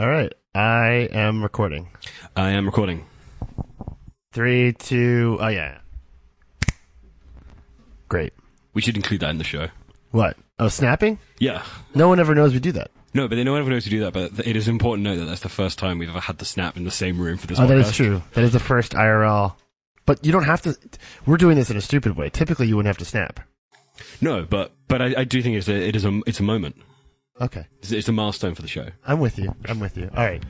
All right. I am recording. I am recording. Three, two, oh yeah. Great. We should include that in the show. What? Oh, snapping? Yeah. No one ever knows we do that. No, but no one ever knows we do that. But it is important to note that that's the first time we've ever had the snap in the same room for this. Oh, podcast. that is true. That is the first IRL. But you don't have to. We're doing this in a stupid way. Typically, you wouldn't have to snap. No, but but I, I do think it's a it is a it's a moment. Okay. It's, it's a milestone for the show. I'm with you. I'm with you. All right.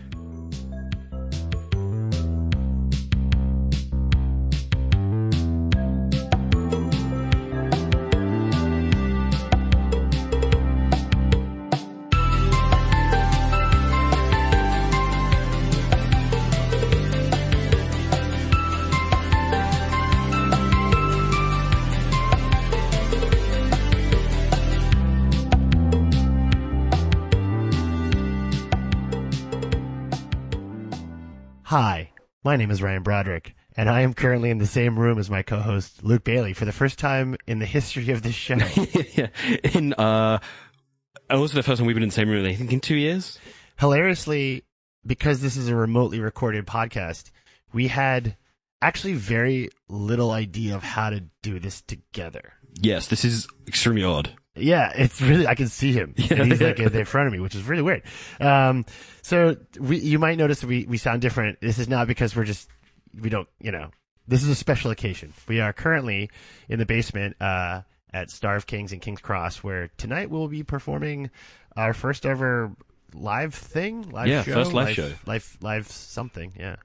My name is Ryan Broderick, and I am currently in the same room as my co-host Luke Bailey for the first time in the history of this show. yeah. In uh, also the first time we've been in the same room. I think in two years. Hilariously, because this is a remotely recorded podcast, we had actually very little idea of how to do this together. Yes, this is extremely odd. Yeah, it's really I can see him. And he's like in front of me, which is really weird. Um, so we you might notice we we sound different. This is not because we're just we don't you know this is a special occasion. We are currently in the basement uh, at Star of Kings and Kings Cross, where tonight we'll be performing our first ever live thing. Live Yeah, show, first live show. live live something. Yeah.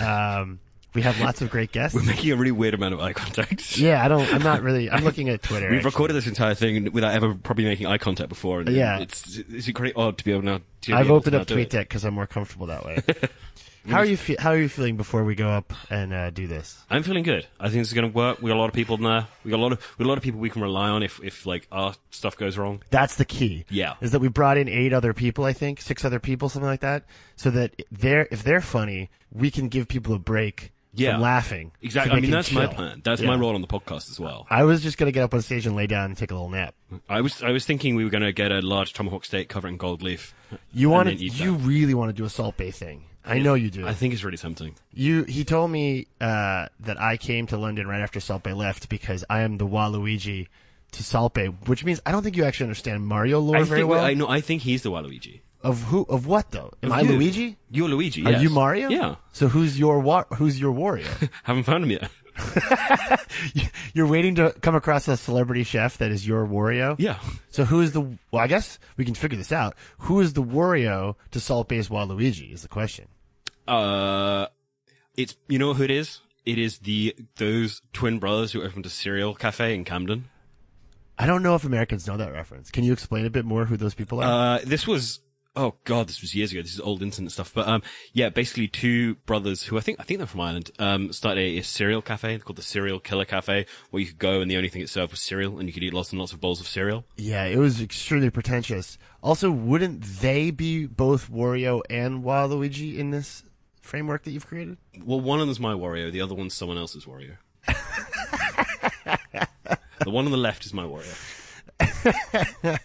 Um, we have lots of great guests. We're making a really weird amount of eye contact. Yeah, I don't. I'm not really. I'm looking at Twitter. We've actually. recorded this entire thing without ever probably making eye contact before. And Yeah. it's it's incredibly odd to be able now. To I've opened up. TweetDeck because I'm more comfortable that way. how are you? Fe- how are you feeling before we go up and uh, do this? I'm feeling good. I think this is going to work. We got a lot of people in there. We got a lot of we got a lot of people we can rely on if if like our stuff goes wrong. That's the key. Yeah. is that we brought in eight other people. I think six other people, something like that, so that they're if they're funny, we can give people a break Yeah. from laughing. Exactly. so I mean, that's my chill. plan. That's Yeah. my role on the podcast as well. I was just gonna get up on stage and lay down and take a little nap. I was I was thinking we were going to get a large tomahawk steak covered in gold leaf. You want to? You that. really want to do a Salt Bae thing? I know you do. I think it's really tempting. You he told me uh, that I came to London right after Salt Bae left because I am the Waluigi to Bae, which means I don't think you actually understand Mario lore I very well. I know. I think he's the Waluigi. Of who? Of what though? Am Of I you. Luigi? You're Luigi. Are you Mario? Yeah. So who's your wa- Who's your Wario? Haven't found him yet. You're waiting to come across a celebrity chef that is your Wario. Yeah. So who is the? Well, I guess we can figure this out. Who is the Wario to Salt Bae's Waluigi? Is the question. Uh, it's you know who it is. It is the those twin brothers who opened a cereal cafe in Camden. I don't know if Americans know that reference. Can you explain a bit more who those people are? Uh, this was oh god, this was years ago. This is old internet stuff. But um, yeah, basically two brothers who I think I think they're from Ireland. Um, started a, a cereal cafe called the Cereal Killer Cafe, where you could go and the only thing it served was cereal, and you could eat lots and lots of bowls of cereal. Yeah, it was extremely pretentious. Also, wouldn't they be both Wario and Waluigi in this framework that you've created? Well, one of them's my Wario, the other one's someone else's Wario. the one on the left is my Wario.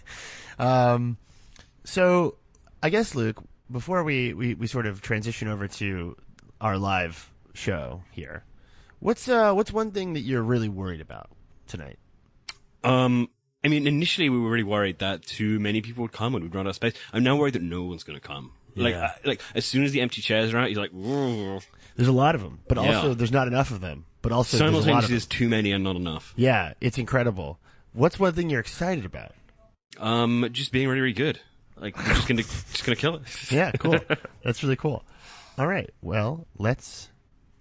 So, I guess Luke, before we, we, we sort of transition over to our live show here, what's uh what's one thing that you're really worried about tonight? Um, I mean, initially we were really worried that too many people would come and we'd run out of space. I'm now worried that no one's going to come. Like, Yeah. uh, like as soon as the empty chairs are out, you're like, "Whoa." There's a lot of them, but Yeah. also there's not enough of them. But also there's a lot of simultaneously them. there's too many and not enough. Yeah, it's incredible. What's one thing you're excited about? Um, just being really, really good. Like, we're just gonna, just gonna kill it. Yeah, cool. That's really cool. All right. Well, let's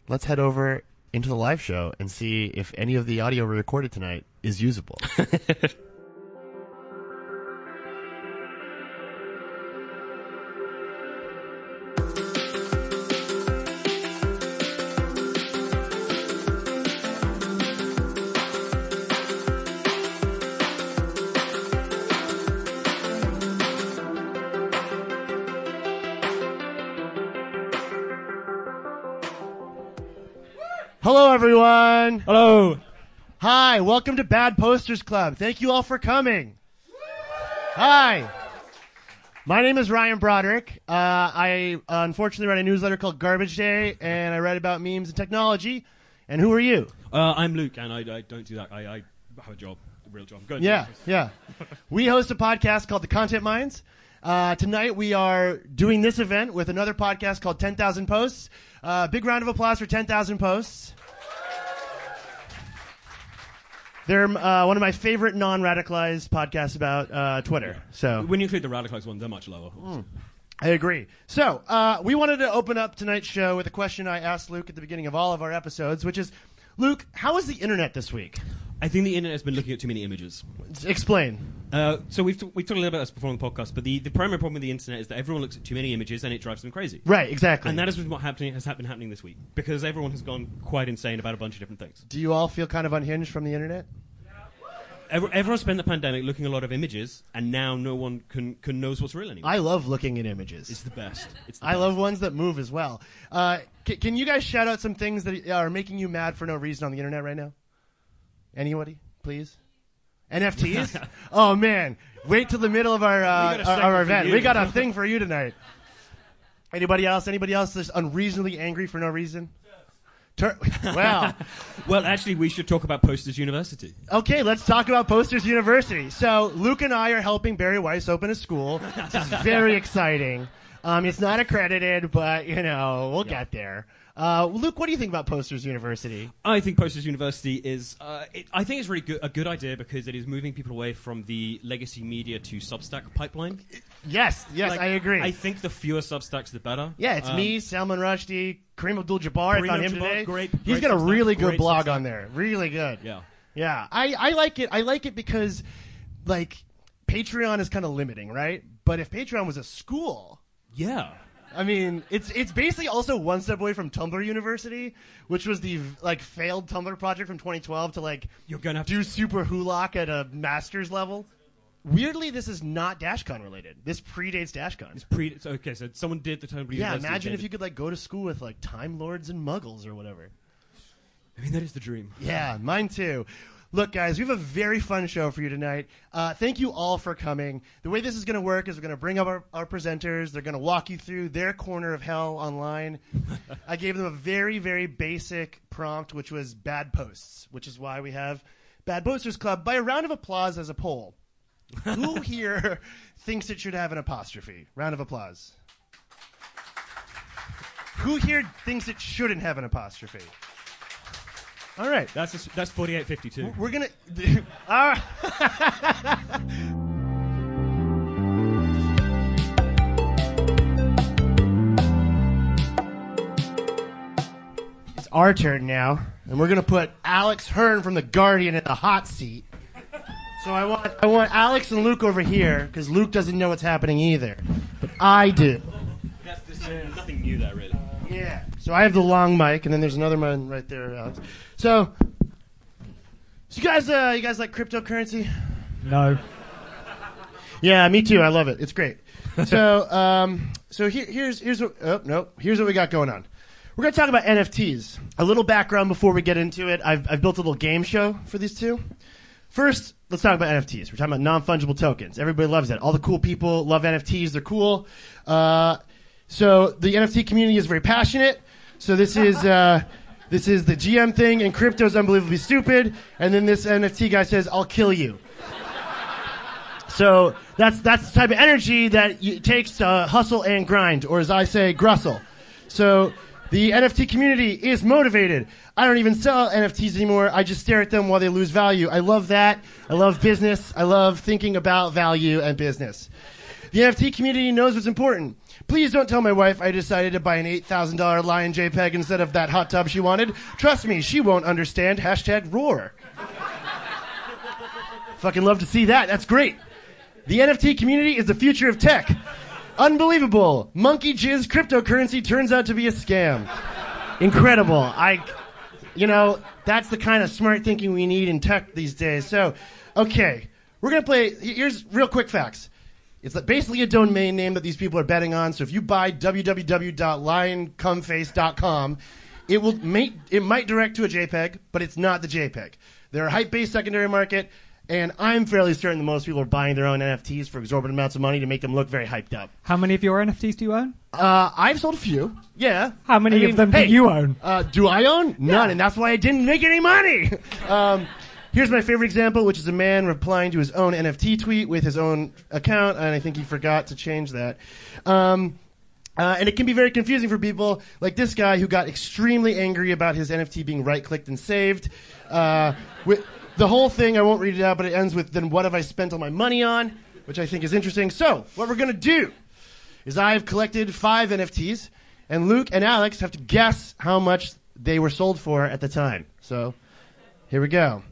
let's head over into the live show and see if any of the audio we recorded tonight is usable. Hello, everyone. Hello. Hi, welcome to Bad Posters Club. Thank you all for coming. Hi. My name is Ryan Broderick. Uh, I uh, unfortunately write a newsletter called Garbage Day, and I write about memes and technology. And who are you? Uh, I'm Luke, and I, I don't do that. I, I have a job, a real job. Go Yeah, yeah. we host a podcast called The Content Mines. Uh, tonight we are doing this event with another podcast called 10,000 Posts. Uh, big round of applause for 10,000 Posts. They're uh, one of my favorite non-radicalized podcasts about uh, Twitter. So When you include the radicalized one, they're much lower. I agree. So, uh, we wanted to open up tonight's show with a question I asked Luke at the beginning of all of our episodes, which is, Luke, how was the internet this week? I think the internet has been looking at too many images. Explain. Uh, so we've, t- we've talked a little bit about this before on the podcast, but the, the primary problem with the internet is that everyone looks at too many images and it drives them crazy. Right, exactly. And that is what happening, has been happening this week because everyone has gone quite insane about a bunch of different things. Do you all feel kind of unhinged from the internet? Every, everyone spent the pandemic looking at a lot of images, and now no one can, can knows what's real anymore. I love looking at images. it's the best. It's the I best. love ones that move as well. Uh, c- can you guys shout out some things that are making you mad for no reason on the internet right now? Anybody, please? NFTs? oh man, wait till the middle of our uh, We got a our, our event. you. We got a thing for you tonight. Anybody else? Anybody else that's unreasonably angry for no reason? Tur- well, Well, actually, we should talk about Posters University. okay, let's talk about Posters University. So Luke and I are helping Bari Weiss open a school. This is very exciting. Um, it's not accredited, but you know we'll get there. Uh, Luke, what do you think about Posters University? I think Posters University is. Uh, it, I think it's really good, a good idea because it is moving people away from the legacy media to Substack pipeline. Yes, yes, Like, I agree. I think the fewer Substacks, the better. yeah, it's Um, me, Salman Rushdie, Kareem Abdul-Jabbar. I found him Abdul-Jabbar, today. great- He's great got a Substack, really good blog Substack. on there. Really good. Yeah. Yeah, I, I like it. I like it because, like, Patreon is kind of limiting, right? But if Patreon was a school, Yeah. I mean, it's it's basically also one step away from Tumblr University, which was the like failed Tumblr project from 2012 to like You're gonna have do to. Superwholock at a master's level. Weirdly, this is not DashCon related. This predates DashCon. It's Pre- so, okay, so someone did the Tumblr Yeah, University imagine if you could like go to school with like Time Lords and Muggles or whatever. I mean, that is the dream. Yeah, mine too. Look, guys, we have a very fun show for you tonight. Uh, thank you all for coming. The way this is going to work is we're going to bring up our, our presenters. They're going to walk you through their corner of hell online. I gave them a very, very basic prompt, which was bad posts, which is why we have Bad Posters Club. By a round of applause as a poll, who here thinks it should have an apostrophe? Round of applause. Who here thinks it shouldn't have an apostrophe? All right. That's just, that's 4852. We're gonna. All right. it's our turn now, and we're gonna put Alex Hern from the Guardian in the hot seat. So I want I want Alex and Luke over here because Luke doesn't know what's happening either, but I do. That's, there's nothing new there, really. Yeah. So I have the long mic, and then there's another one right there, Alex. So, so you guys, uh, you guys like cryptocurrency? No. Yeah, me too. I love it. It's great. So, um, so here, here's here's what. Oh no, here's what we got going on. We're gonna talk about NFTs. A little background before we get into it. I've I've built a little game show for these two. First, let's talk about NFTs. We're talking about non fungible tokens. Everybody loves that. All the cool people love NFTs. They're cool. Uh, so the NFT community is very passionate. So this is. Uh, this is the GM thing, and crypto's unbelievably stupid. And then this NFT guy says, "I'll kill you." So that's that's the type of energy that it takes to hustle and grind, or as I say, grussle. So the NFT community is motivated. I don't even sell NFTs anymore. I just stare at them while they lose value. I love that. I love business. I love thinking about value and business. The NFT community knows what's important. Please don't tell my wife I decided to buy an $8,000 Lion JPEG instead of that hot tub she wanted. Trust me, she won't understand. Hashtag roar. Fucking love to see that. That's great. The NFT community is the future of tech. Unbelievable. Monkey jizz cryptocurrency turns out to be a scam. Incredible. I, you know, that's the kind of smart thinking we need in tech these days. So, okay, we're gonna play. Here's real quick facts. It's basically a domain name that these people are betting on. So if you buy www.lioncomeface.com, it will make, it might direct to a JPEG, but it's not the JPEG. They're a hype-based secondary market, And I'm fairly certain that most people are buying their own NFTs for exorbitant amounts of money to make them look very hyped up. How many of your NFTs do you own? Uh, I've sold a few. Yeah. How many I mean, of them hey, do you own? Uh, do I own? None, and that's why I didn't make any money. um, here's my favorite example, which is a man replying to his own NFT tweet with his own account, and I think he forgot to change that. Um, uh, and it can be very confusing for people like this guy who got extremely angry about his NFT being right clicked and saved. Uh, with the whole thing, I won't read it out, but it ends with then what have I spent all my money on? Which I think is interesting. So, what we're going to do is I've collected five NFTs, and Luke and Alex have to guess how much they were sold for at the time. So, here we go.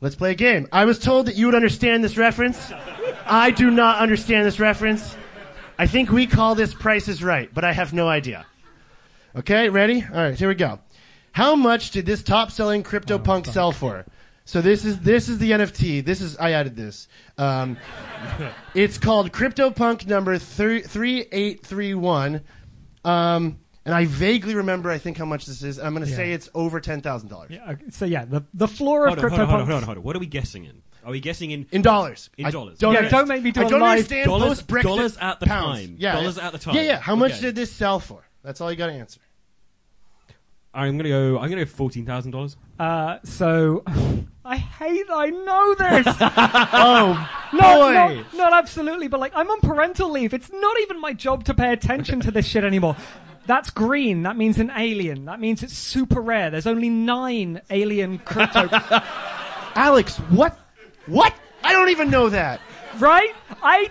Let's play a game. I was told that you would understand this reference. I do not understand this reference. I think we call this Price is Right, but I have no idea. Okay, ready? All right, here we go. How much did this top-selling CryptoPunk sell for? So this is this is the NFT. This is I added this. Um, it's called CryptoPunk number three three eight three one. Um, and I vaguely remember, I think, how much this is. I'm going to say it's over ten thousand dollars Yeah, okay, so yeah, the the floor of Hold on, hold on, hold on, hold on, CryptoPunks. hold on. What are we guessing in? Are we guessing in in dollars. In I dollars. Don't Yeah, understand- don't make me do I a don't live- understand Dollars- post-Brexit dollars at the pounds. time. Yeah, Dollars at the time. Yeah, yeah. How much Okay. did this sell for? That's all you got to answer. I'm gonna go. I'm gonna go fourteen thousand dollars. Uh, so I hate I know this. Oh No, boy! not, not absolutely, but like I'm on parental leave. It's not even my job to pay attention to this shit anymore. That's green. That means an alien. That means it's super rare. There's only nine alien crypto. Alex, what? What? I don't even know that. right? I.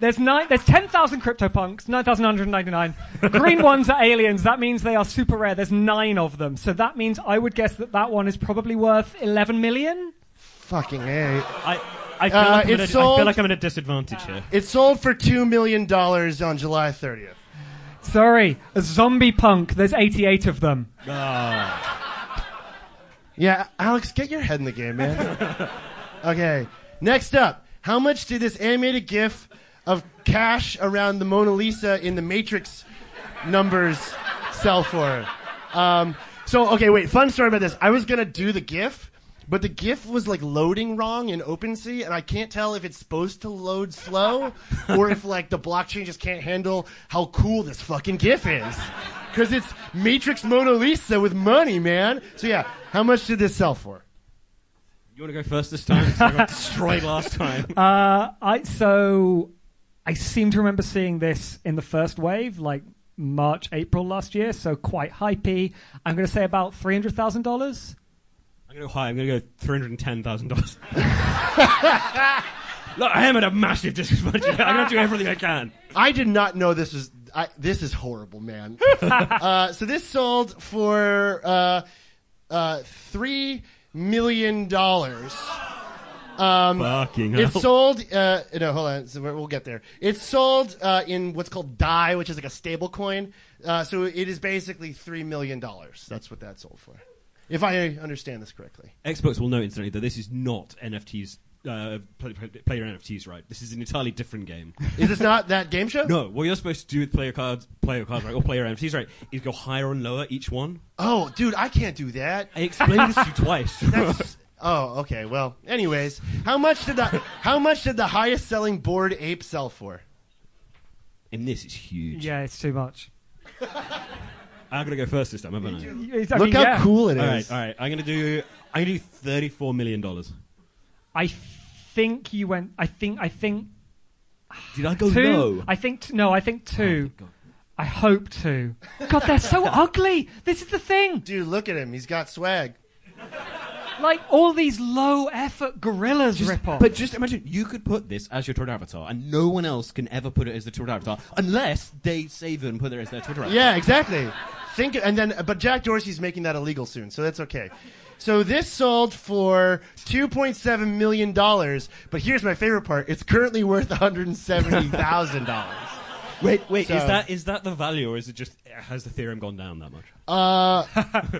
There's nine. There's ten thousand CryptoPunks. Nine thousand one hundred ninety-nine. Green ones are aliens. That means they are super rare. There's nine of them. So that means I would guess that that one is probably worth eleven million. Fucking a. I. I feel, Uh, like I'm it's at a- I sold- feel like I'm at a disadvantage here. It sold for two million dollars on July 30th. Sorry, a zombie punk. There's 88 of them. Yeah, Alex, get your head in the game, man. okay, next up, how much did this animated GIF of cash around the Mona Lisa in the Matrix numbers sell for? Um, so, okay, wait, fun story about this. I was gonna do the GIF, but the GIF was like loading wrong in OpenSea, and I can't tell if it's supposed to load slow or if like the blockchain just can't handle how cool this fucking GIF is. Because it's Matrix Mona Lisa with money, man. So yeah, how much did this sell for? You want to go first this time? I got destroyed last time. Uh, I so I seem to remember seeing this in the first wave, like March, April last year. So quite hypey. I'm going to say about three hundred thousand dollars. I'm gonna go high. I'm gonna go three hundred and ten thousand dollars. Look, I am at a massive disadvantage. I'm gonna do everything I can. I did not know this was. I, this is horrible, man. uh, so this sold for uh, uh, three million dollars. Um, Fucking It's hell. sold. Uh, no, hold on. So we'll get there. It's sold uh, in what's called DAI, which is like a stable coin. Uh, so it is basically three million dollars. That's what that sold for, if I understand this correctly. Experts will know instantly that this is not NFTs. Uh, play, play, play your NFTs right. This is an entirely different game. Is this not that game show? No, what you're supposed to do with player cards, play your cards right, or play your NFTs right, is go higher and lower each one. Oh, dude, I can't do that. I explained this to you twice. That's, oh, okay. Well, anyways, how much did the how much did the highest selling Bored Ape sell for? and this is huge. Yeah, it's too much. I'm gonna go first this time, haven't I? It's- I Look mean, how yeah. cool it is. All right, all right. I'm gonna do. I'm gonna do thirty-four million dollars. I think you went. I think. I think Did I go two. low? I think t- no. I think two. God. I hope two. God, they're so ugly. This is the thing. Dude, look at him. He's got swag. Like all these low effort gorillas rip off. But just imagine you could put this as your Twitter avatar, and no one else can ever put it as the Twitter avatar unless they save it and put it as their Twitter avatar. Yeah, exactly. Think and then, but Jack Dorsey's making that illegal soon, so that's okay. So this sold for two point seven million dollars. But here's my favorite part: it's currently worth one hundred and seventy thousand dollars. Wait, wait. is that is that the value, or is it just has Ethereum gone down that much? Uh,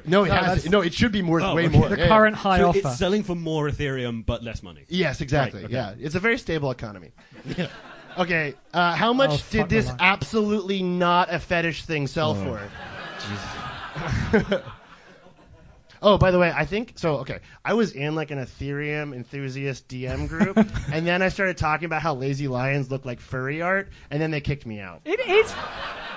no, it has. that's- No, it should be worth Oh, way okay. more. the Yeah, yeah. current high so offer. it's selling for more Ethereum but less money. Yes, exactly. Right, okay. Yeah, it's a very stable economy. Okay, uh, how much Oh, did this absolutely not a fetish thing sell Oh. for? Oh, by the way, I think so. Okay, I was in like an Ethereum enthusiast DM group, and then I started talking about how lazy lions look like furry art, and then they kicked me out. It is.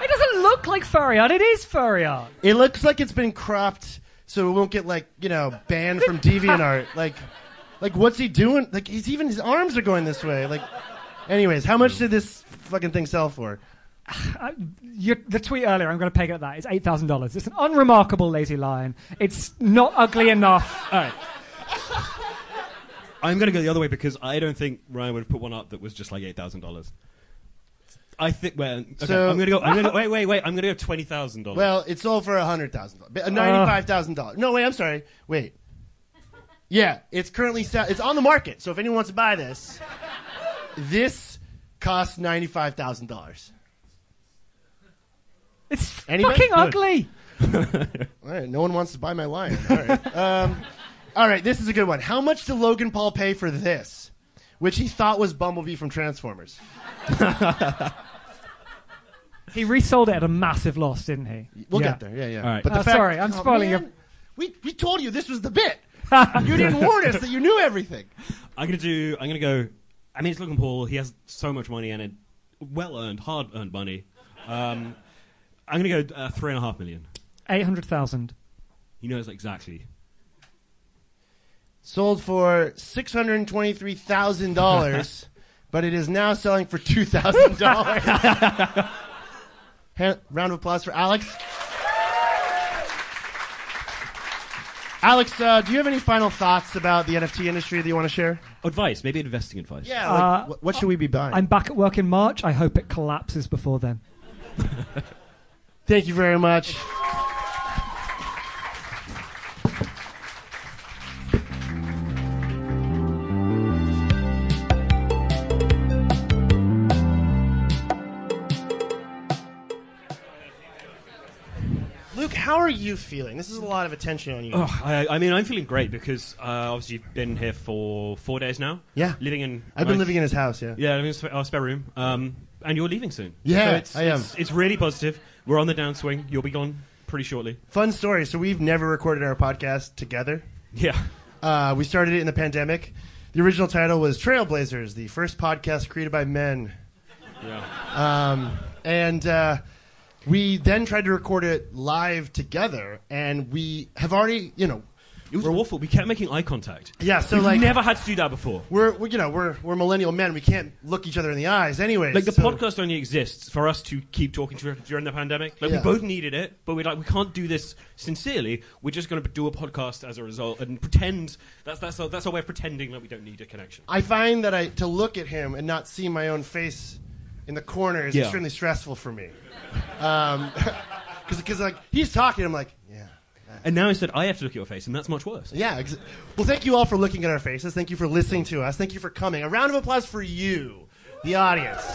It doesn't look like furry art. It is furry art. It looks like it's been cropped so it won't get like you know banned from DeviantArt. Like, like what's he doing? Like he's even his arms are going this way. Like, anyways, how much did this fucking thing sell for? Your, the tweet earlier, I'm going to peg it at that. It's eight thousand dollars. It's an unremarkable lazy lion. It's not ugly enough. All right. I'm going to go the other way because I don't think Ryan would have put one up that was just like eight thousand dollars. I think. Well, okay, So- I'm going to go. I'm going to wait, wait, wait. I'm going to go twenty thousand dollars. Well, it sold for a hundred thousand dollars, ninety-five thousand dollars. No, wait, I'm sorry. Wait. Yeah, it's currently sell- it's on the market. So if anyone wants to buy this, this costs ninety-five thousand dollars. It's Anybody? fucking ugly. All right, no one wants to buy my lion. All right. Um, all right, this is a good one. How much did Logan Paul pay for this, which he thought was Bumblebee from Transformers? He resold it at a massive loss, didn't he? We'll Yeah. get there. Yeah, yeah. All right. But Uh, sorry, I'm spoiling man, your- We we told you this was the bit. you didn't warn us that you knew everything. I'm going to do. I'm going to go. I mean, it's Logan Paul. He has so much money and it well earned, hard earned money. Um, I'm going to go uh, three and a half million. Eight hundred thousand. He knows exactly. Sold for six hundred twenty-three thousand dollars, but it is now selling for two thousand dollars. Round of applause for Alex. Alex, uh, do you have any final thoughts about the NFT industry that you want to share? Advice, maybe investing advice. Yeah, like, Uh, what, what should we be buying? I'm back at work in March. I hope it collapses before then. Thank you very much. Luke, how are you feeling? This is a lot of attention on you. Oh, I, I mean, I'm feeling great because uh, obviously you've been here for four days now. Yeah. living in. I've been like- living in his house, yeah. Yeah, living in a sp- our spare room. Um, and you're leaving soon. Yeah, so it's, I am. It's, it's really positive. We're on the downswing. You'll be gone pretty shortly. Fun story. So we've never recorded our podcast together. Yeah. Uh, we started it in the pandemic. The original title was Trailblazers, the first podcast created by men. Yeah. Um, and uh, we then tried to record it live together, and we have already, you know, It was awful. We kept making eye contact. yeah. So like We've like, never had to do that before. we're, we're you know we're we're millennial men. We can't look each other in the eyes, anyways. Like the so- podcast only exists for us to keep talking to during the pandemic. Like Yeah. we both needed it, but we're like we can't do this sincerely. We're just going to do a podcast as a result and pretend that's that's our, that's our way of pretending that we don't need a connection. I find that I to look at him and not see my own face in the corner is Yeah. extremely stressful for me. Um, because like he's talking, I'm like. And now instead, I have to look at your face, and that's much worse. Yeah. Ex- well, thank you all for looking at our faces. Thank you for listening to us. Thank you for coming. A round of applause for you, the audience.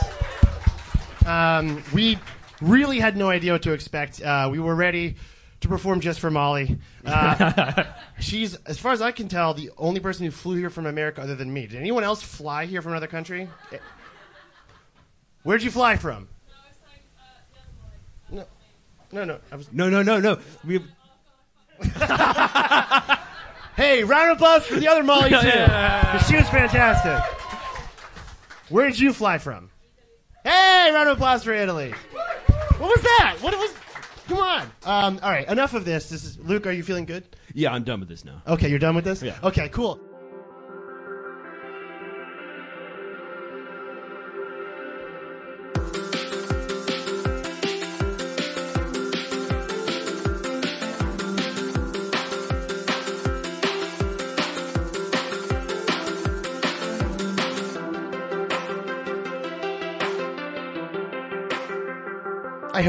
Um, we really had no idea what to expect. Uh, we were ready to perform just for Molly. Uh, she's, as far as I can tell, the only person who flew here from America other than me. Did anyone else fly here from another country? Eh, Where'd you fly from? No, no, no. I was. No, no, no, no. We Hey, round of applause for the other Molly too. 'Cause She was fantastic. Where did you fly from? Hey, round of applause for Italy. What was that? What was? Come on. Um, all right, enough of this. This is Luke. Are you feeling good? yeah, I'm done with this now. Okay, you're done with this. Yeah. Okay, cool.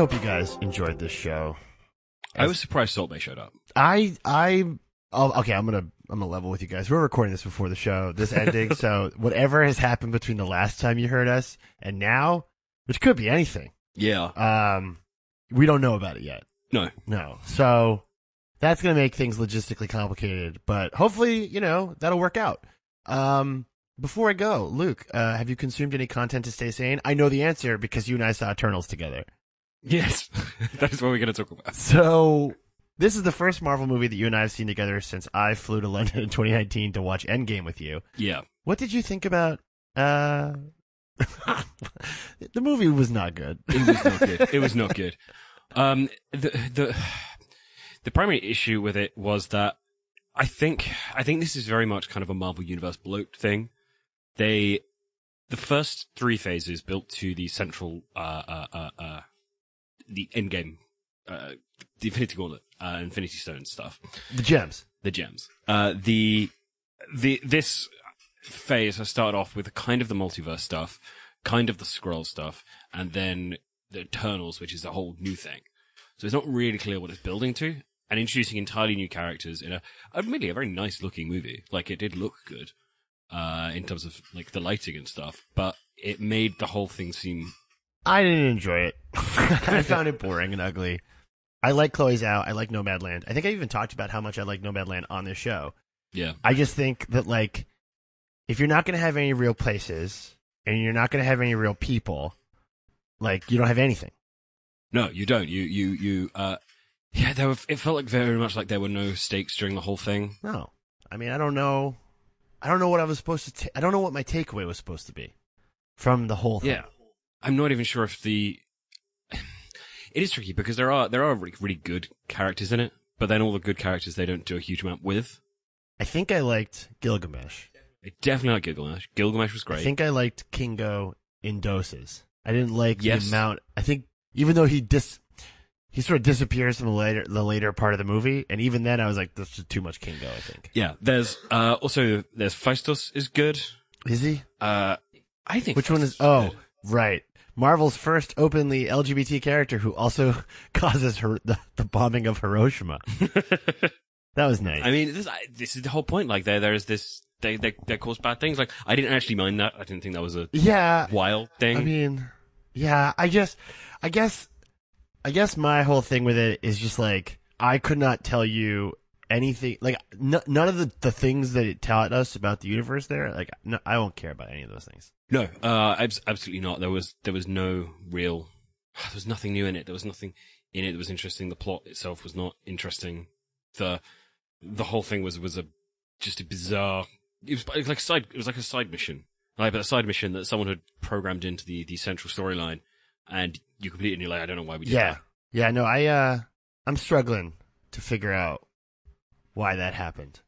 Hope you guys enjoyed this show. I was surprised Salt Bae showed up. I I oh, okay. I'm gonna I'm gonna level with you guys. We're recording this before the show, this ending. so whatever has happened between the last time you heard us and now, which could be anything, Yeah. um, we don't know about it yet. No. No. So that's gonna make things logistically complicated, but hopefully, you know, that'll work out. Um, before I go, Luke, uh, have you consumed any content to stay sane? I know the answer because you and I saw Eternals together. Yes. that is what we're going to talk about. So This is the first Marvel movie that you and I have seen together since I flew to London in 2019 to watch Endgame with you. Yeah. What did you think about? uh The movie was not good. It was not good. It was not good. Um, the the the primary issue with it was that I think I think this is very much kind of a Marvel Universe bloat thing. They the first three phases built to the central uh uh uh, uh the end game uh the Infinity Gauntlet uh Infinity Stone stuff The gems. the gems. Uh, the the this phase has started off with kind of the multiverse stuff, kind of the scroll stuff, and then the Eternals, which is a whole new thing. So it's not really clear what it's building to, and introducing entirely new characters in a admittedly a very nice looking movie. Like it did look good, uh, in terms of like the lighting and stuff, but it made the whole thing seem I didn't enjoy it. I found it boring and ugly. I like Chloé Zhao. I like Nomadland. I think I even talked about how much I like Nomadland on this show. yeah I just think that like if you're not going to have any real places and you're not going to have any real people, like you don't have anything. No, you don't. You you you. Uh, yeah, there were. It felt like very much like there were no stakes during the whole thing. No. I mean, I don't know. I don't know what I was supposed to. Ta- I don't know what my takeaway was supposed to be from the whole thing. Yeah, I'm not even sure if the. It is tricky because there are there are really, really good characters in it, but then all the good characters they don't do a huge amount with. I think I liked Gilgamesh. I definitely like Gilgamesh. Gilgamesh was great. I think I liked Kingo in doses. I didn't like Yes. the amount. I think even though he dis, he sort of disappears in the later the later part of the movie, and even then I was like, this is too much Kingo. I think yeah, there's uh also there's Phastos is good. is he? Uh, I think Which one is? Oh, good. Right. Marvel's first openly LGBT character who also causes her, the, the bombing of Hiroshima. that was nice. I mean, this I, this is the whole point. Like there there is this they they they cause bad things. Like I didn't actually mind that. I didn't think that was a yeah, wild thing. I mean, yeah, I just, I guess, I guess my whole thing with it is just like I could not tell you anything. Like n- none of the the things that it taught us about the universe there. Like no, I won't care about any of those things. No, uh, abs- absolutely not. There was there was no real, there was nothing new in it. There was nothing in it that was interesting. The plot itself was not interesting. The the whole thing was was a just a bizarre. It was like a side. It was like a side mission, like but a side mission that someone had programmed into the the central storyline, and you complete it and you're like, I don't know why we did Yeah, that. yeah. No, I uh, I'm struggling to figure out why that happened.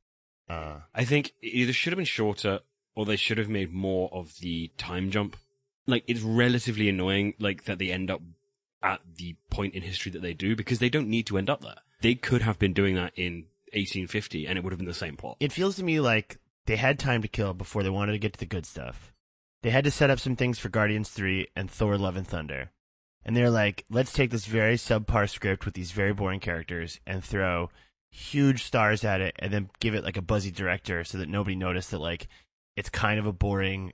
Uh, I think it either should have been shorter or they should have made more of the time jump. Like it's relatively annoying, like that they end up at the point in history that they do because they don't need to end up there. They could have been doing that in 1850 and it would have been the same plot. it feels to me like they had time to kill before they wanted to get to the good stuff. They had to set up some things for Guardians 3 and Thor Love and Thunder. And they're like, let's take this very subpar script with these very boring characters and throw huge stars at it and then give it like a buzzy director so that nobody noticed that like it's kind of a boring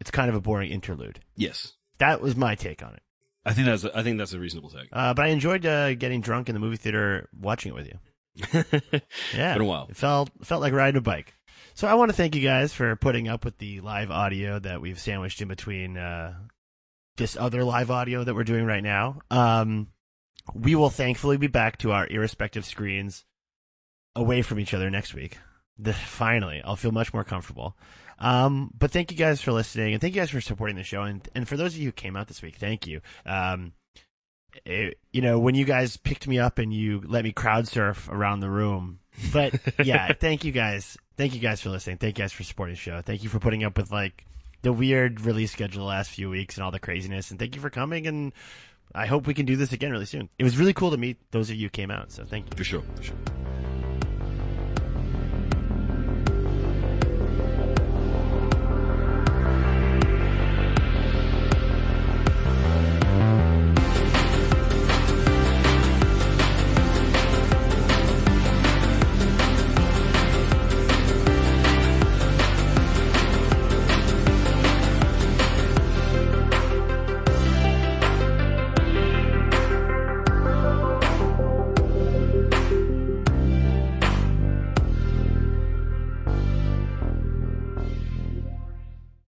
it's kind of a boring interlude. Yes, That was my take on it. I think that's a, I think that's a reasonable take. Uh, but I enjoyed uh, getting drunk in the movie theater watching it with you. Yeah, Been a while. It felt felt like riding a bike. So I want to thank you guys for putting up with the live audio that we've sandwiched in between uh, this other live audio that we're doing right now. Um, we will thankfully be back to our irrespective screens away from each other next week. The, finally, I'll feel much more comfortable. Um, but thank you guys for listening and thank you guys for supporting the show. And, and for those of you who came out this week, thank you. Um, it- you know, when you guys picked me up and you let me crowd surf around the room. But yeah, thank you guys. Thank you guys for listening. Thank you guys for supporting the show. Thank you for putting up with like the weird release schedule the last few weeks and all the craziness. And thank you for coming. And I hope we can do this again really soon. It was really cool to meet those of you who came out. So thank you. For sure, for sure.